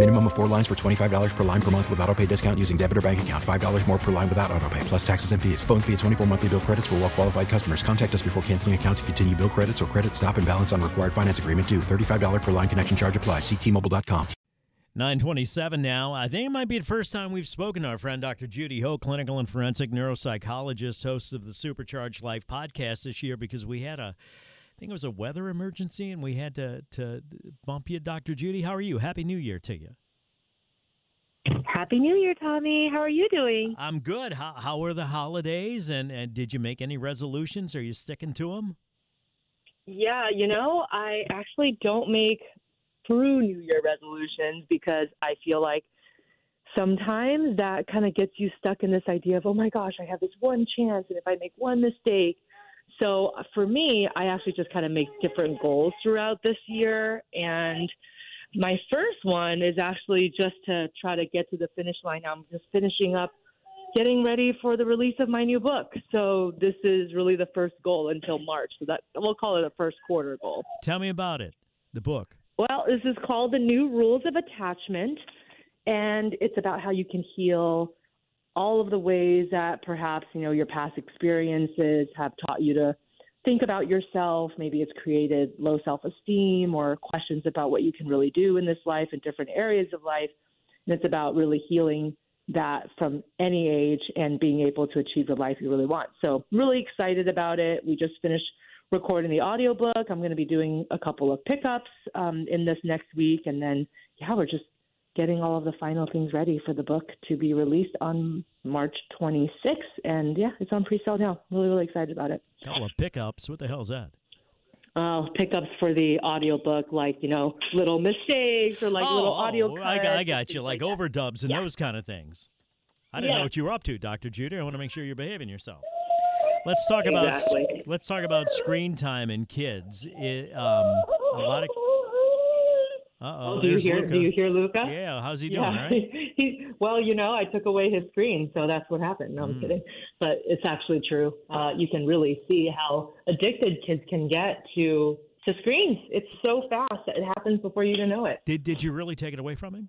Minimum of four lines for $25 per line per month with auto pay discount using debit or bank account. $5 more per line without auto pay, plus taxes and fees. Phone fee at 24 monthly bill credits for well qualified customers. Contact us before canceling account to continue bill credits or credit stop and balance on required finance agreement due. $35 per line connection charge applies. Ctmobile.com. 927 now. I think it might be the first time we've spoken to our friend Dr. Judy Ho, clinical and forensic neuropsychologist, host of the Supercharged Life podcast this year because we had a think it was a weather emergency and we had to to bump you Dr. Judy. How are you? Happy New Year to you. Happy New Year, Tommy. How are you doing? I'm good. How how are the holidays and and did you make any resolutions? Are you sticking to them? Yeah, you know, I actually don't make through New Year resolutions because I feel like sometimes that kind of gets you stuck in this idea of, oh my gosh, I have this one chance, and if I make one mistake. So for me, I actually just kind of make different goals throughout this year. And my first one is actually just to try to get to the finish line. I'm just finishing up getting ready for the release of my new book. So this is really the first goal until March. So that we'll call it a first quarter goal. Tell me about it. The book. Well, this is called The New Rules of Attachment, and it's about how you can heal all of the ways that perhaps, you know, your past experiences have taught you to think about yourself. Maybe it's created low self esteem or questions about what you can really do in this life in different areas of life. And it's about really healing that from any age and being able to achieve the life you really want. So, really excited about it. We just finished recording the audiobook. I'm going to be doing a couple of pickups um, in this next week. And then, yeah, we're just getting all of the final things ready for the book to be released on March 26th. And yeah, it's on pre sale now. Really, really excited about it. Oh, of pickups. What the hell is that? Uh, pickups for the audiobook, like, you know, little mistakes or like oh, little oh, audio I got, I got you. things Like that. overdubs and Yeah. those kind of things. I didn't know what you were up to, Dr. Judy. I want to make sure you're behaving yourself. Let's talk about Exactly. let's talk about screen time in kids. It, um, a lot of oh. Oh, do you hear? Do you hear Luca? Yeah, how's he doing? Yeah. Right? he, well, you know, I took away his screen, so that's what happened. No, I'm Mm. kidding. But it's actually true. Uh, you can really see how addicted kids can get to to screens. It's so fast. that It happens before you even know it. Did did you really take it away from him?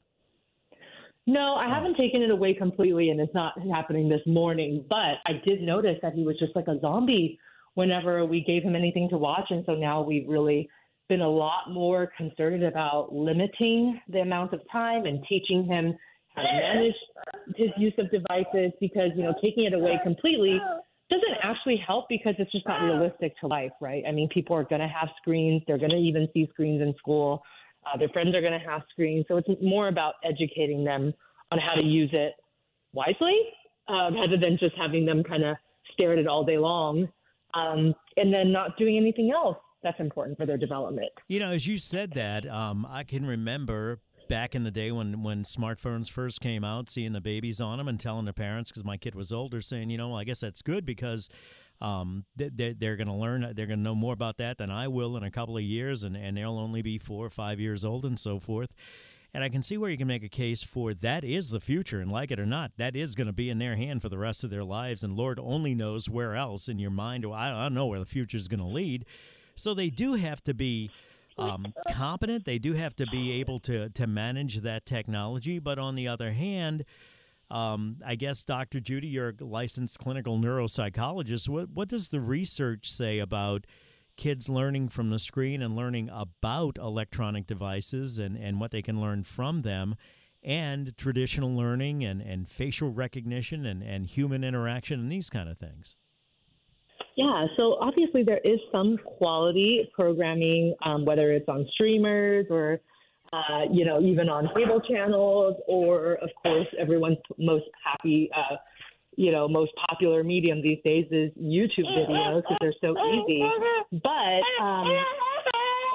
No, I haven't taken it away completely, and it's not happening this morning. But I did notice that he was just like a zombie whenever we gave him anything to watch, and so now we've really been a lot more concerned about limiting the amount of time and teaching him how to manage his use of devices. Because you know, taking it away completely doesn't actually help because it's just not realistic to life, right? I mean, people are going to have screens; they're going to even see screens in school. Uh, their friends are going to have screens. So it's more about educating them on how to use it wisely uh, rather than just having them kind of stare at it all day long um, and then not doing anything else that's important for their development. You know, as you said that, um, I can remember back in the day when when smartphones first came out, seeing the babies on them and telling their parents because my kid was older, saying, you know, I guess that's good because um, they, they, they're going to learn, they're going to know more about that than I will in a couple of years, and, and they'll only be four or five years old and so forth. And I can see where you can make a case for that is the future, and like it or not, that is going to be in their hand for the rest of their lives. And Lord only knows where else in your mind. I don't know where the future is going to lead. So they do have to be um, competent. They do have to be able to to manage that technology. But on the other hand, um, I guess Dr. Judy, you're a licensed clinical neuropsychologist. What what does the research say about kids learning from the screen and learning about electronic devices and, and what they can learn from them and traditional learning and, and facial recognition and, and human interaction and these kind of things? Yeah, so obviously there is some quality programming, um, whether it's on streamers or uh, you know, even on cable channels, or of course, everyone's most happy, uh, you know, most popular medium these days is YouTube videos because they're so easy. But um,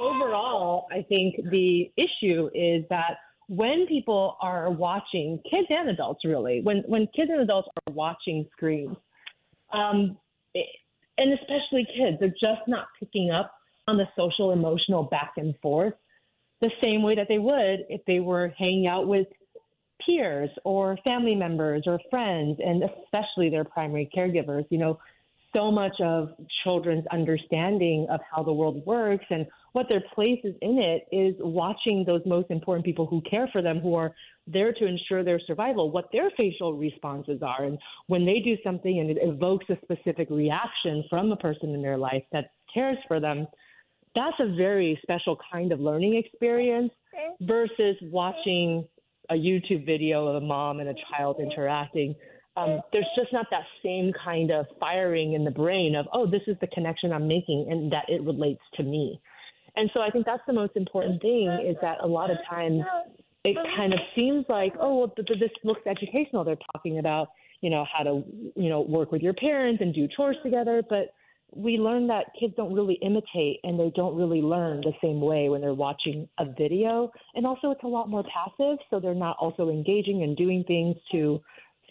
overall, I think the issue is that when people are watching, kids and adults really, when, when kids and adults are watching screens, um, and especially kids, they're just not picking up on the social emotional back and forth the same way that they would if they were hanging out with peers or family members or friends, and especially their primary caregivers. You know, so much of children's understanding of how the world works and what their place is in it is watching those most important people who care for them, who are there to ensure their survival, what their facial responses are. And when they do something and it evokes a specific reaction from a person in their life that cares for them, that's a very special kind of learning experience versus watching a YouTube video of a mom and a child interacting. Um, there's just not that same kind of firing in the brain of, oh, this is the connection I'm making and that it relates to me. And so I think that's the most important thing is that a lot of times it kind of seems like, oh, well, this looks educational. They're talking about, you know, how to, you know, work with your parents and do chores together. But we learn that kids don't really imitate and they don't really learn the same way when they're watching a video. And also, it's a lot more passive, so they're not also engaging and doing things to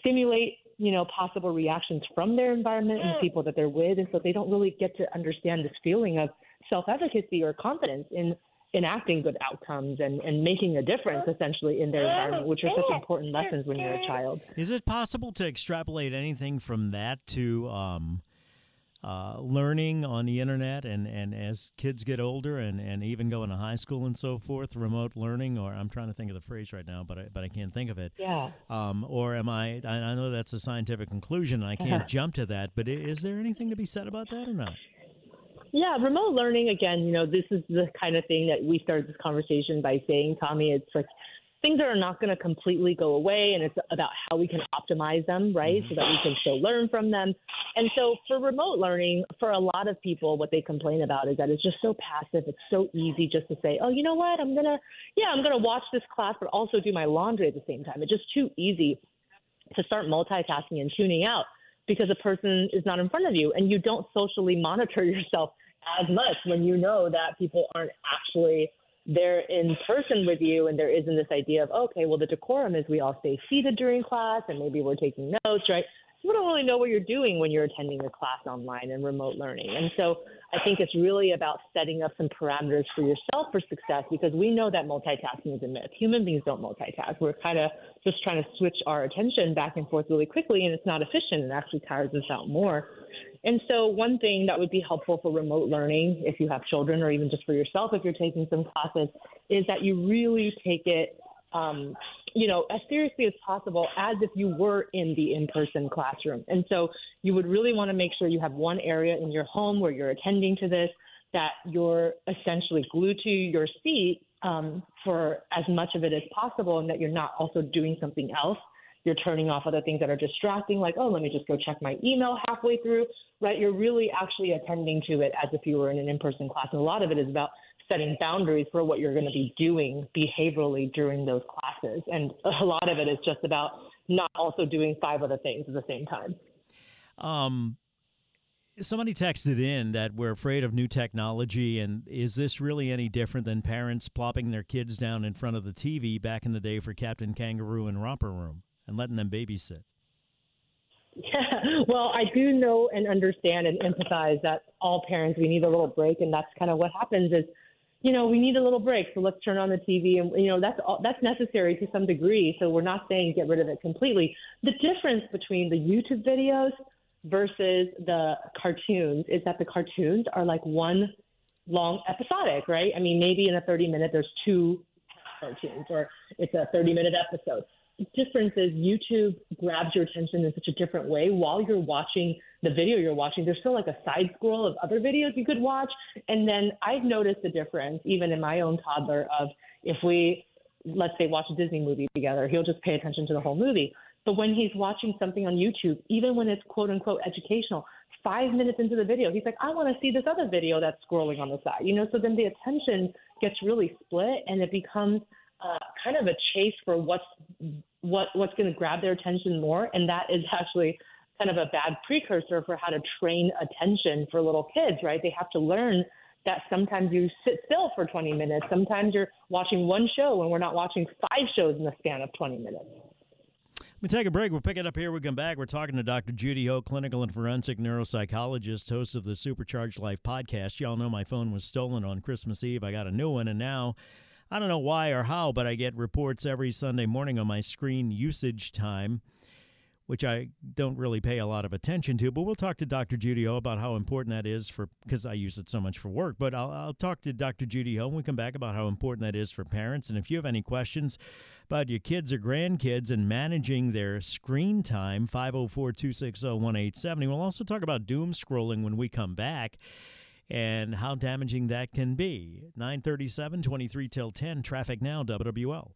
stimulate, you know, possible reactions from their environment and the people that they're with. And so they don't really get to understand this feeling of self-efficacy or confidence in enacting good outcomes and, and making a difference mm. essentially in their mm. environment, which are such important lessons when you're a child. Is it possible to extrapolate anything from that to um, uh, learning on the internet and, and as kids get older and, and even going to high school and so forth, remote learning, or I'm trying to think of the phrase right now, but I, but I can't think of it. Yeah. Um, or am I, I know that's a scientific conclusion and I can't uh-huh. jump to that, but is there anything to be said about that or not? Yeah, remote learning, again, you know, this is the kind of thing that we started this conversation by saying, Tommy, it's like things are not going to completely go away, and it's about how we can optimize them, right? Mm-hmm. So that we can still learn from them. And so for remote learning, for a lot of people, what they complain about is that it's just so passive. It's so easy just to say, oh, you know what? I'm going to, yeah, I'm going to watch this class, but also do my laundry at the same time. It's just too easy to start multitasking and tuning out because a person is not in front of you and you don't socially monitor yourself as much when you know that people aren't actually they're in person with you and there isn't this idea of okay well the decorum is we all stay seated during class and maybe we're taking notes right? You don't really know what you're doing when you're attending a class online and remote learning. And so i think it's really about setting up some parameters for yourself for success because we know that multitasking is a myth. Human beings don't multitask. We're kind of just trying to switch our attention back and forth really quickly and it's not efficient. And actually tires us out more. And so, one thing that would be helpful for remote learning, if you have children, or even just for yourself, if you're taking some classes, is that you really take it, um, you know, as seriously as possible, as if you were in the in-person classroom. And so, you would really want to make sure you have one area in your home where you're attending to this, that you're essentially glued to your seat um, for as much of it as possible, and that you're not also doing something else you're turning off other things that are distracting, like, oh, let me just go check my email halfway through, right? You're really actually attending to it as if you were in an in person class. And a lot of it is about setting boundaries for what you're going to be doing behaviorally during those classes. And a lot of it is just about not also doing five other things at the same time. Um, Somebody texted in that we're afraid of new technology, and is this really any different than parents plopping their kids down in front of the TV back in the day for Captain Kangaroo and Romper Room? and letting them babysit? Yeah, well, I do know and understand and empathize that all parents we need a little break, and that's kind of what happens. Is you know we need a little break, so let's turn on the TV, and you know that's all, that's necessary to some degree. So we're not saying get rid of it completely. The difference between the YouTube videos versus the cartoons is that the cartoons are like one long episodic, right? I mean, maybe in a 30 minute there's two cartoons, or it's a 30 minute episode difference is YouTube grabs your attention in such a different way while you're watching the video you're watching. There's still like a side scroll of other videos you could watch. And then I've noticed the difference, even in my own toddler, of if we, let's say, watch a Disney movie together, he'll just pay attention to the whole movie. But when he's watching something on YouTube, even when it's quote unquote educational, five minutes into the video, he's like, I want to see this other video that's scrolling on the side. You know, so then the attention gets really split and it becomes – kind of a chase for what's what what's going to grab their attention more, and that is actually kind of a bad precursor for how to train attention for little kids, right? They have to learn that sometimes you sit still for 20 minutes. Sometimes you're watching one show when we're not watching five shows in the span of 20 minutes. Let me take a break. We'll pick it up here. We come back. We're talking to Dr. Judy Ho, clinical and forensic neuropsychologist, host of the Supercharged Life podcast. Y'all know my phone was stolen on Christmas Eve. I got a new one, and now I don't know why or how, but I get reports every Sunday morning on my screen usage time which I don't really pay a lot of attention to. But we'll talk to Dr. Judy Ho about how important that is for because I use it so much for work. But I'll, I'll talk to Dr. Judy Ho when we come back about how important that is for parents. And if you have any questions about your kids or grandkids and managing their screen time, 504 260 1870. We'll also talk about doom scrolling when we come back and how damaging that can be. 937, 23 till 10, traffic now, WWL.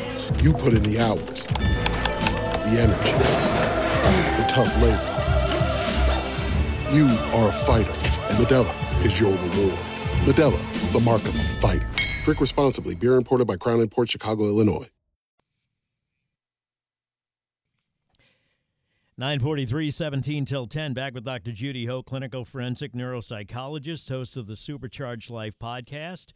You put in the hours, the energy, the tough labor. You are a fighter, and Modelo is your reward. Modelo, the mark of a fighter. Drink responsibly. Beer imported by Crown Imports Chicago, Illinois. 943, 17 till 10. Back with Dr. Judy Ho, clinical forensic neuropsychologist, host of the Supercharged Life podcast.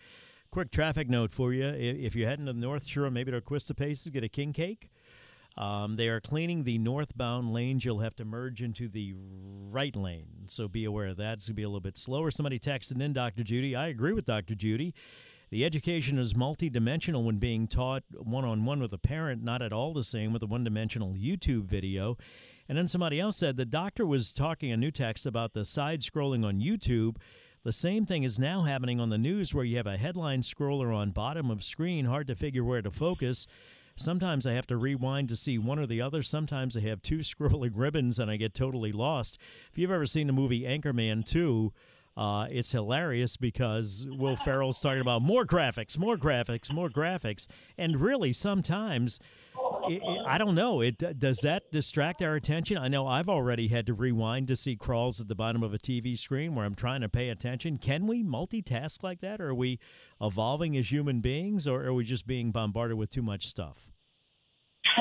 Quick traffic note for you. If you're heading to the North Shore, maybe to Quista Paces, get a king cake. Um, they are cleaning the northbound lanes. You'll have to merge into the right lane, so be aware of that. It's going to be a little bit slower. Somebody texted in, Dr. Judy. I agree with Dr. Judy. The education is multidimensional when being taught one on one with a parent, not at all the same with a one dimensional YouTube video. And then somebody else said the doctor was talking a new text about the side scrolling on YouTube. The same thing is now happening on the news where you have a headline scroller on bottom of screen, hard to figure where to focus. Sometimes I have to rewind to see one or the other. Sometimes I have two scrolling ribbons and I get totally lost. If you've ever seen the movie Anchorman 2, uh, it's hilarious because Will Ferrell's talking about more graphics, more graphics, more graphics, and really sometimes it, it, I don't know. It does that distract our attention? I know I've already had to rewind to see crawls at the bottom of a TV screen where I'm trying to pay attention. Can we multitask like that? Or are we evolving as human beings, or are we just being bombarded with too much stuff?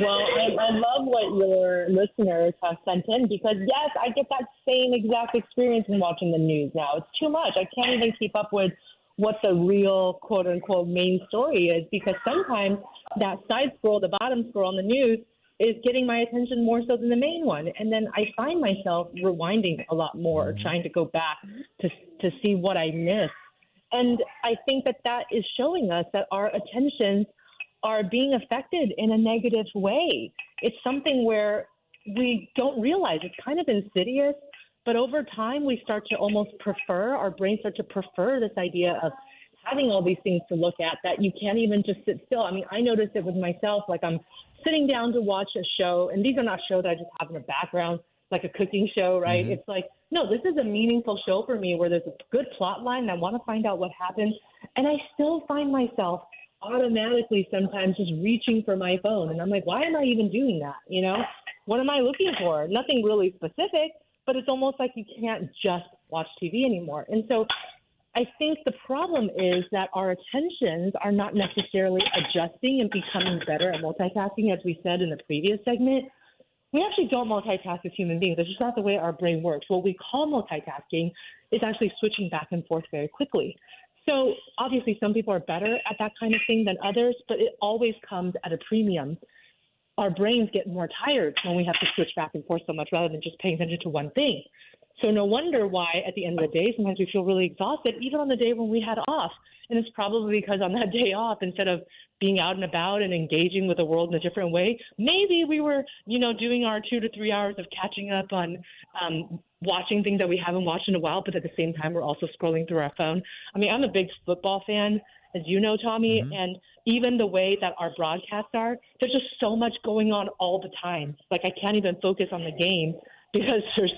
well, I, I love what your listeners have sent in because yes, I get that same exact experience in watching the news now. It's too much. I can't even keep up with what the real quote unquote main story is because sometimes that side scroll, the bottom scroll on the news, is getting my attention more so than the main one. And then I find myself rewinding a lot more, mm-hmm. trying to go back to to see what I missed. And I think that that is showing us that our attentions are being affected in a negative way. It's something where we don't realize it's kind of insidious, but over time we start to almost prefer, our brains start to prefer this idea of having all these things to look at that you can't even just sit still. I mean, I noticed it with myself, like I'm sitting down to watch a show, and these are not shows that I just have in the background, like a cooking show, right? Mm-hmm. It's like, no, this is a meaningful show for me where there's a good plot line. And I want to find out what happened. And I still find myself automatically sometimes just reaching for my phone. And I'm like, why am I even doing that? You know, what am I looking for? Nothing really specific, but it's almost like you can't just watch TV anymore. And so I think the problem is that our attentions are not necessarily adjusting and becoming better at multitasking, as we said in the previous segment. We actually don't multitask as human beings. It's just not the way our brain works. What we call multitasking is actually switching back and forth very quickly. So obviously, some people are better at that kind of thing than others, but it always comes at a premium. Our brains get more tired when we have to switch back and forth so much rather than just paying attention to one thing. So no wonder why at the end of the day, sometimes we feel really exhausted, even on the day when we had off. And it's probably because on that day off, instead of being out and about and engaging with the world in a different way, maybe we were, you know, doing our two to three hours of catching up on um, watching things that we haven't watched in a while, but at the same time, we're also scrolling through our phone. I mean, I'm a big football fan, as you know, Tommy, mm-hmm. and even the way that our broadcasts are, there's just so much going on all the time. Like, I can't even focus on the game because there's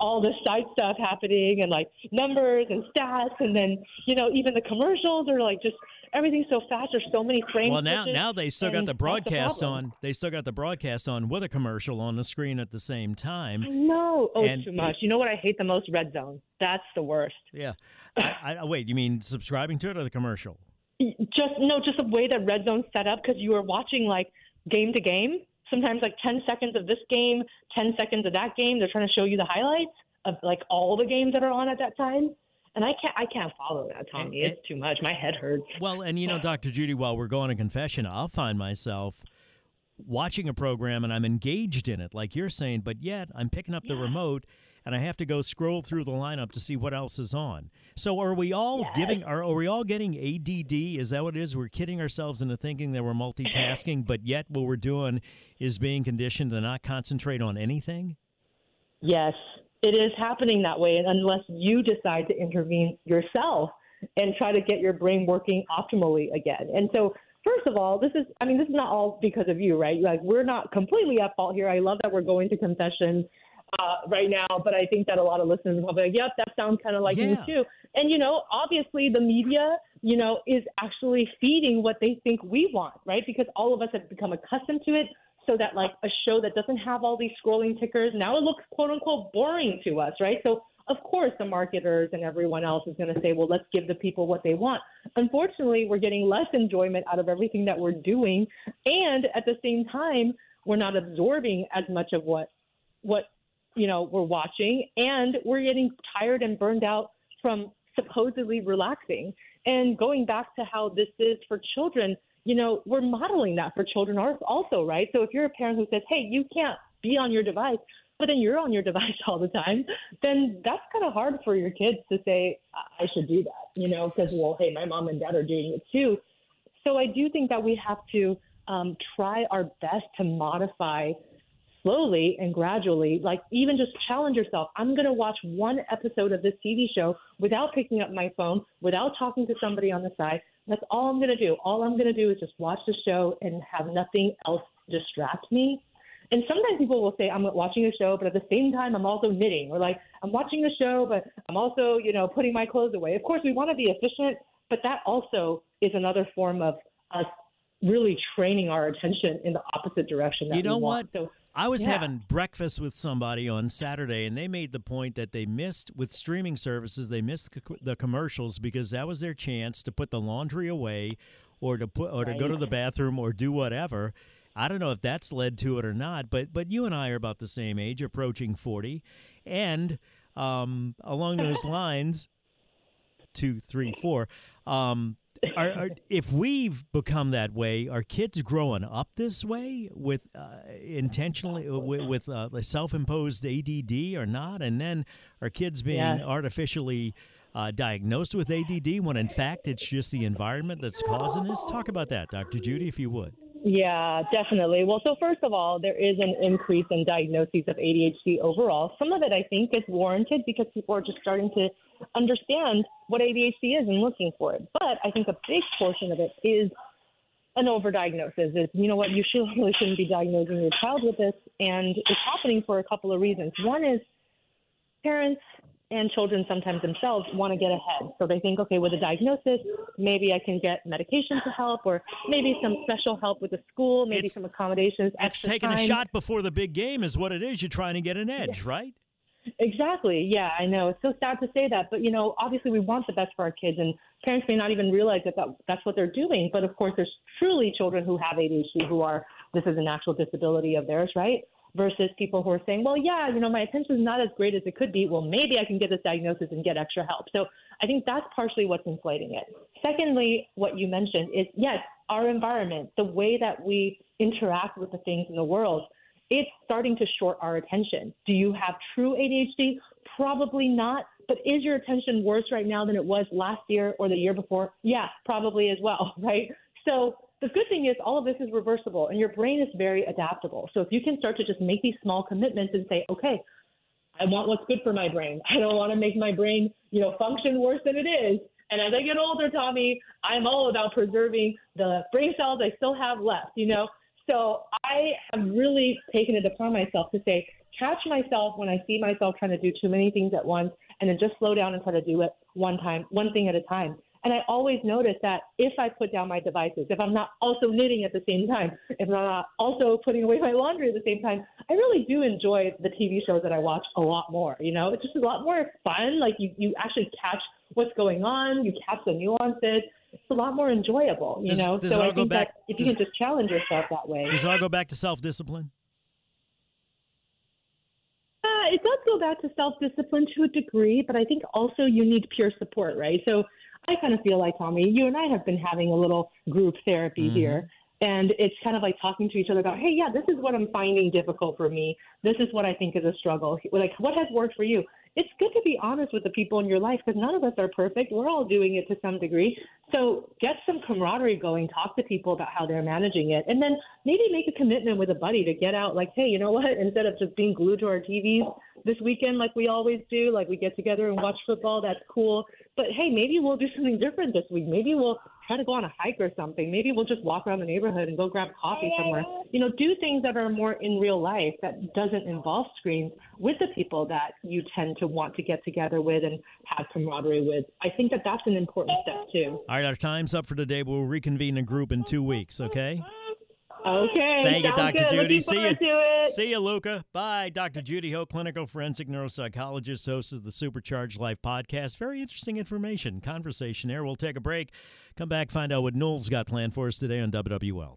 all this side stuff happening and like numbers and stats. And then you know even the commercials are like just everything's so fast. There's so many frames well now now they still got the broadcast the on they still got the broadcast on with a commercial on the screen at the same time. No oh and, too much. You know what i hate the most? Red zone. That's the worst. Yeah. I, I, wait you mean subscribing to it or the commercial just no just the way that red zone set up because you are watching like game to game sometimes like 10 seconds of this game, 10 seconds of that game. They're trying to show you the highlights of like all the games that are on at that time. And I can't, I can't follow that, Tommy. And, it's too much. My head hurts. Well, and you know, Dr. Judy, while we're going to confession, I'll find myself watching a program and I'm engaged in it, like you're saying, but yet I'm picking up the remote and I have to go scroll through the lineup to see what else is on. So are we all yes. giving are, are we all getting ADD? Is that what it is? We're kidding ourselves into thinking that we're multitasking, but yet what we're doing is being conditioned to not concentrate on anything? Yes, it is happening that way and unless you decide to intervene yourself and try to get your brain working optimally again. And so first of all, this is I mean, this is not all because of you, right? Like we're not completely at fault here. I love that we're going to confession uh, right now, but I think that a lot of listeners will be like, yep, that sounds kind of like yeah. me too. And, you know, obviously the media, you know, is actually feeding what they think we want, right? Because all of us have become accustomed to it so that like a show that doesn't have all these scrolling tickers, now it looks quote unquote boring to us, right? So of course the marketers and everyone else is going to say, well, let's give the people what they want. Unfortunately, we're getting less enjoyment out of everything that we're doing. And at the same time, we're not absorbing as much of what what you know, we're watching and we're getting tired and burned out from supposedly relaxing. And going back to how this is for children, you know, we're modeling that for children also, right? So if you're a parent who says, hey, you can't be on your device, but then you're on your device all the time, then that's kind of hard for your kids to say, I should do that, you know, because, well, hey, my mom and dad are doing it too. So I do think that we have to um, try our best to modify slowly and gradually, like even just challenge yourself. I'm going to watch one episode of this TV show without picking up my phone, without talking to somebody on the side. That's all I'm going to do. All I'm going to do is just watch the show and have nothing else distract me. And sometimes people will say, I'm watching a show, but at the same time, I'm also knitting. Or like, I'm watching a show, but I'm also, you know, putting my clothes away. Of course, we want to be efficient, but that also is another form of us really training our attention in the opposite direction. you know what? So I was yeah. having breakfast with somebody on Saturday, and they made the point that they missed with streaming services. They missed the commercials because that was their chance to put the laundry away, or to put, or to go to the bathroom, or do whatever. I don't know if that's led to it or not, but but you and I are about the same age, approaching forty, and um, along those lines, two, three, four. Um, are, are, if we've become that way, are kids growing up this way with uh, intentionally uh, with, with uh, self-imposed ADD or not? And then are kids being yeah. artificially uh, diagnosed with ADD when in fact it's just the environment that's causing this? Talk about that, Dr. Judy, if you would. Yeah, definitely. Well, so first of all, there is an increase in diagnoses of ADHD overall. Some of it I think is warranted because people are just starting to understand what ADHD is and looking for it. But I think a big portion of it is an overdiagnosis. Is you know what you should, really shouldn't be diagnosing your child with this, and it's happening for a couple of reasons. One is parents and children sometimes themselves want to get ahead. So they think, okay, with a diagnosis, maybe I can get medication to help, or maybe some special help with the school, maybe it's, some accommodations. It's taking time. a shot before the big game, is what it is. You're trying to get an edge, yeah. right? Exactly. Yeah, I know. It's so sad to say that, but you know, obviously we want the best for our kids, and parents may not even realize that, that that's what they're doing. But of course, there's truly children who have ADHD who are this is an actual disability of theirs, right? Versus people who are saying, well, yeah, you know, my attention is not as great as it could be. Well, maybe I can get this diagnosis and get extra help. So I think that's partially what's inflating it. Secondly, what you mentioned is yes, our environment, the way that we interact with the things in the world it's starting to short our attention. Do you have true ADHD? Probably not. But is your attention worse right now than it was last year or the year before? Yeah, probably as well, right? So the good thing is all of this is reversible and your brain is very adaptable. So if you can start to just make these small commitments and say, okay, I want what's good for my brain. I don't want to make my brain, you know, function worse than it is. And as I get older, Tommy, I'm all about preserving the brain cells I still have left, you know. So I have really taken it upon myself to say, catch myself when I see myself trying to do too many things at once, and then just slow down and try to do it one time, one thing at a time. And I always notice that if I put down my devices, if I'm not also knitting at the same time, if I'm not also putting away my laundry at the same time, I really do enjoy the TV shows that I watch a lot more. You know, it's just a lot more fun. Like you, you actually catch what's going on, you catch the nuances it's a lot more enjoyable, you does, know. Does so I think back, that if you can just challenge yourself that way. Does it all go back to self discipline? Uh, it does go back to self discipline to a degree, but I think also you need peer support, right? So I kind of feel like, Tommy, you and I have been having a little group therapy mm-hmm. here. And it's kind of like talking to each other about, hey, yeah, this is what I'm finding difficult for me. This is what I think is a struggle. Like, what has worked for you? It's good to be honest with the people in your life because none of us are perfect. We're all doing it to some degree. So get some camaraderie going. Talk to people about how they're managing it. And then maybe make a commitment with a buddy to get out, like, hey, you know what? Instead of just being glued to our TVs this weekend, like we always do, like we get together and watch football, that's cool. But hey, maybe we'll do something different this week. Maybe we'll try to go on a hike or something. Maybe we'll just walk around the neighborhood and go grab coffee somewhere. You know, do things that are more in real life that doesn't involve screens with the people that you tend to want to get together with and have camaraderie with. I think that that's an important step too. All right, our time's up for today. We'll reconvene a group in two weeks, okay? Okay. Thank you, Dr. Good. Judy. Looking See you. See you, Luca. Bye. Dr. Judy Ho, clinical forensic neuropsychologist, host of the Supercharged Life podcast. Very interesting information. Conversation there. We'll take a break. Come back, find out what Knowles got planned for us today on WWL.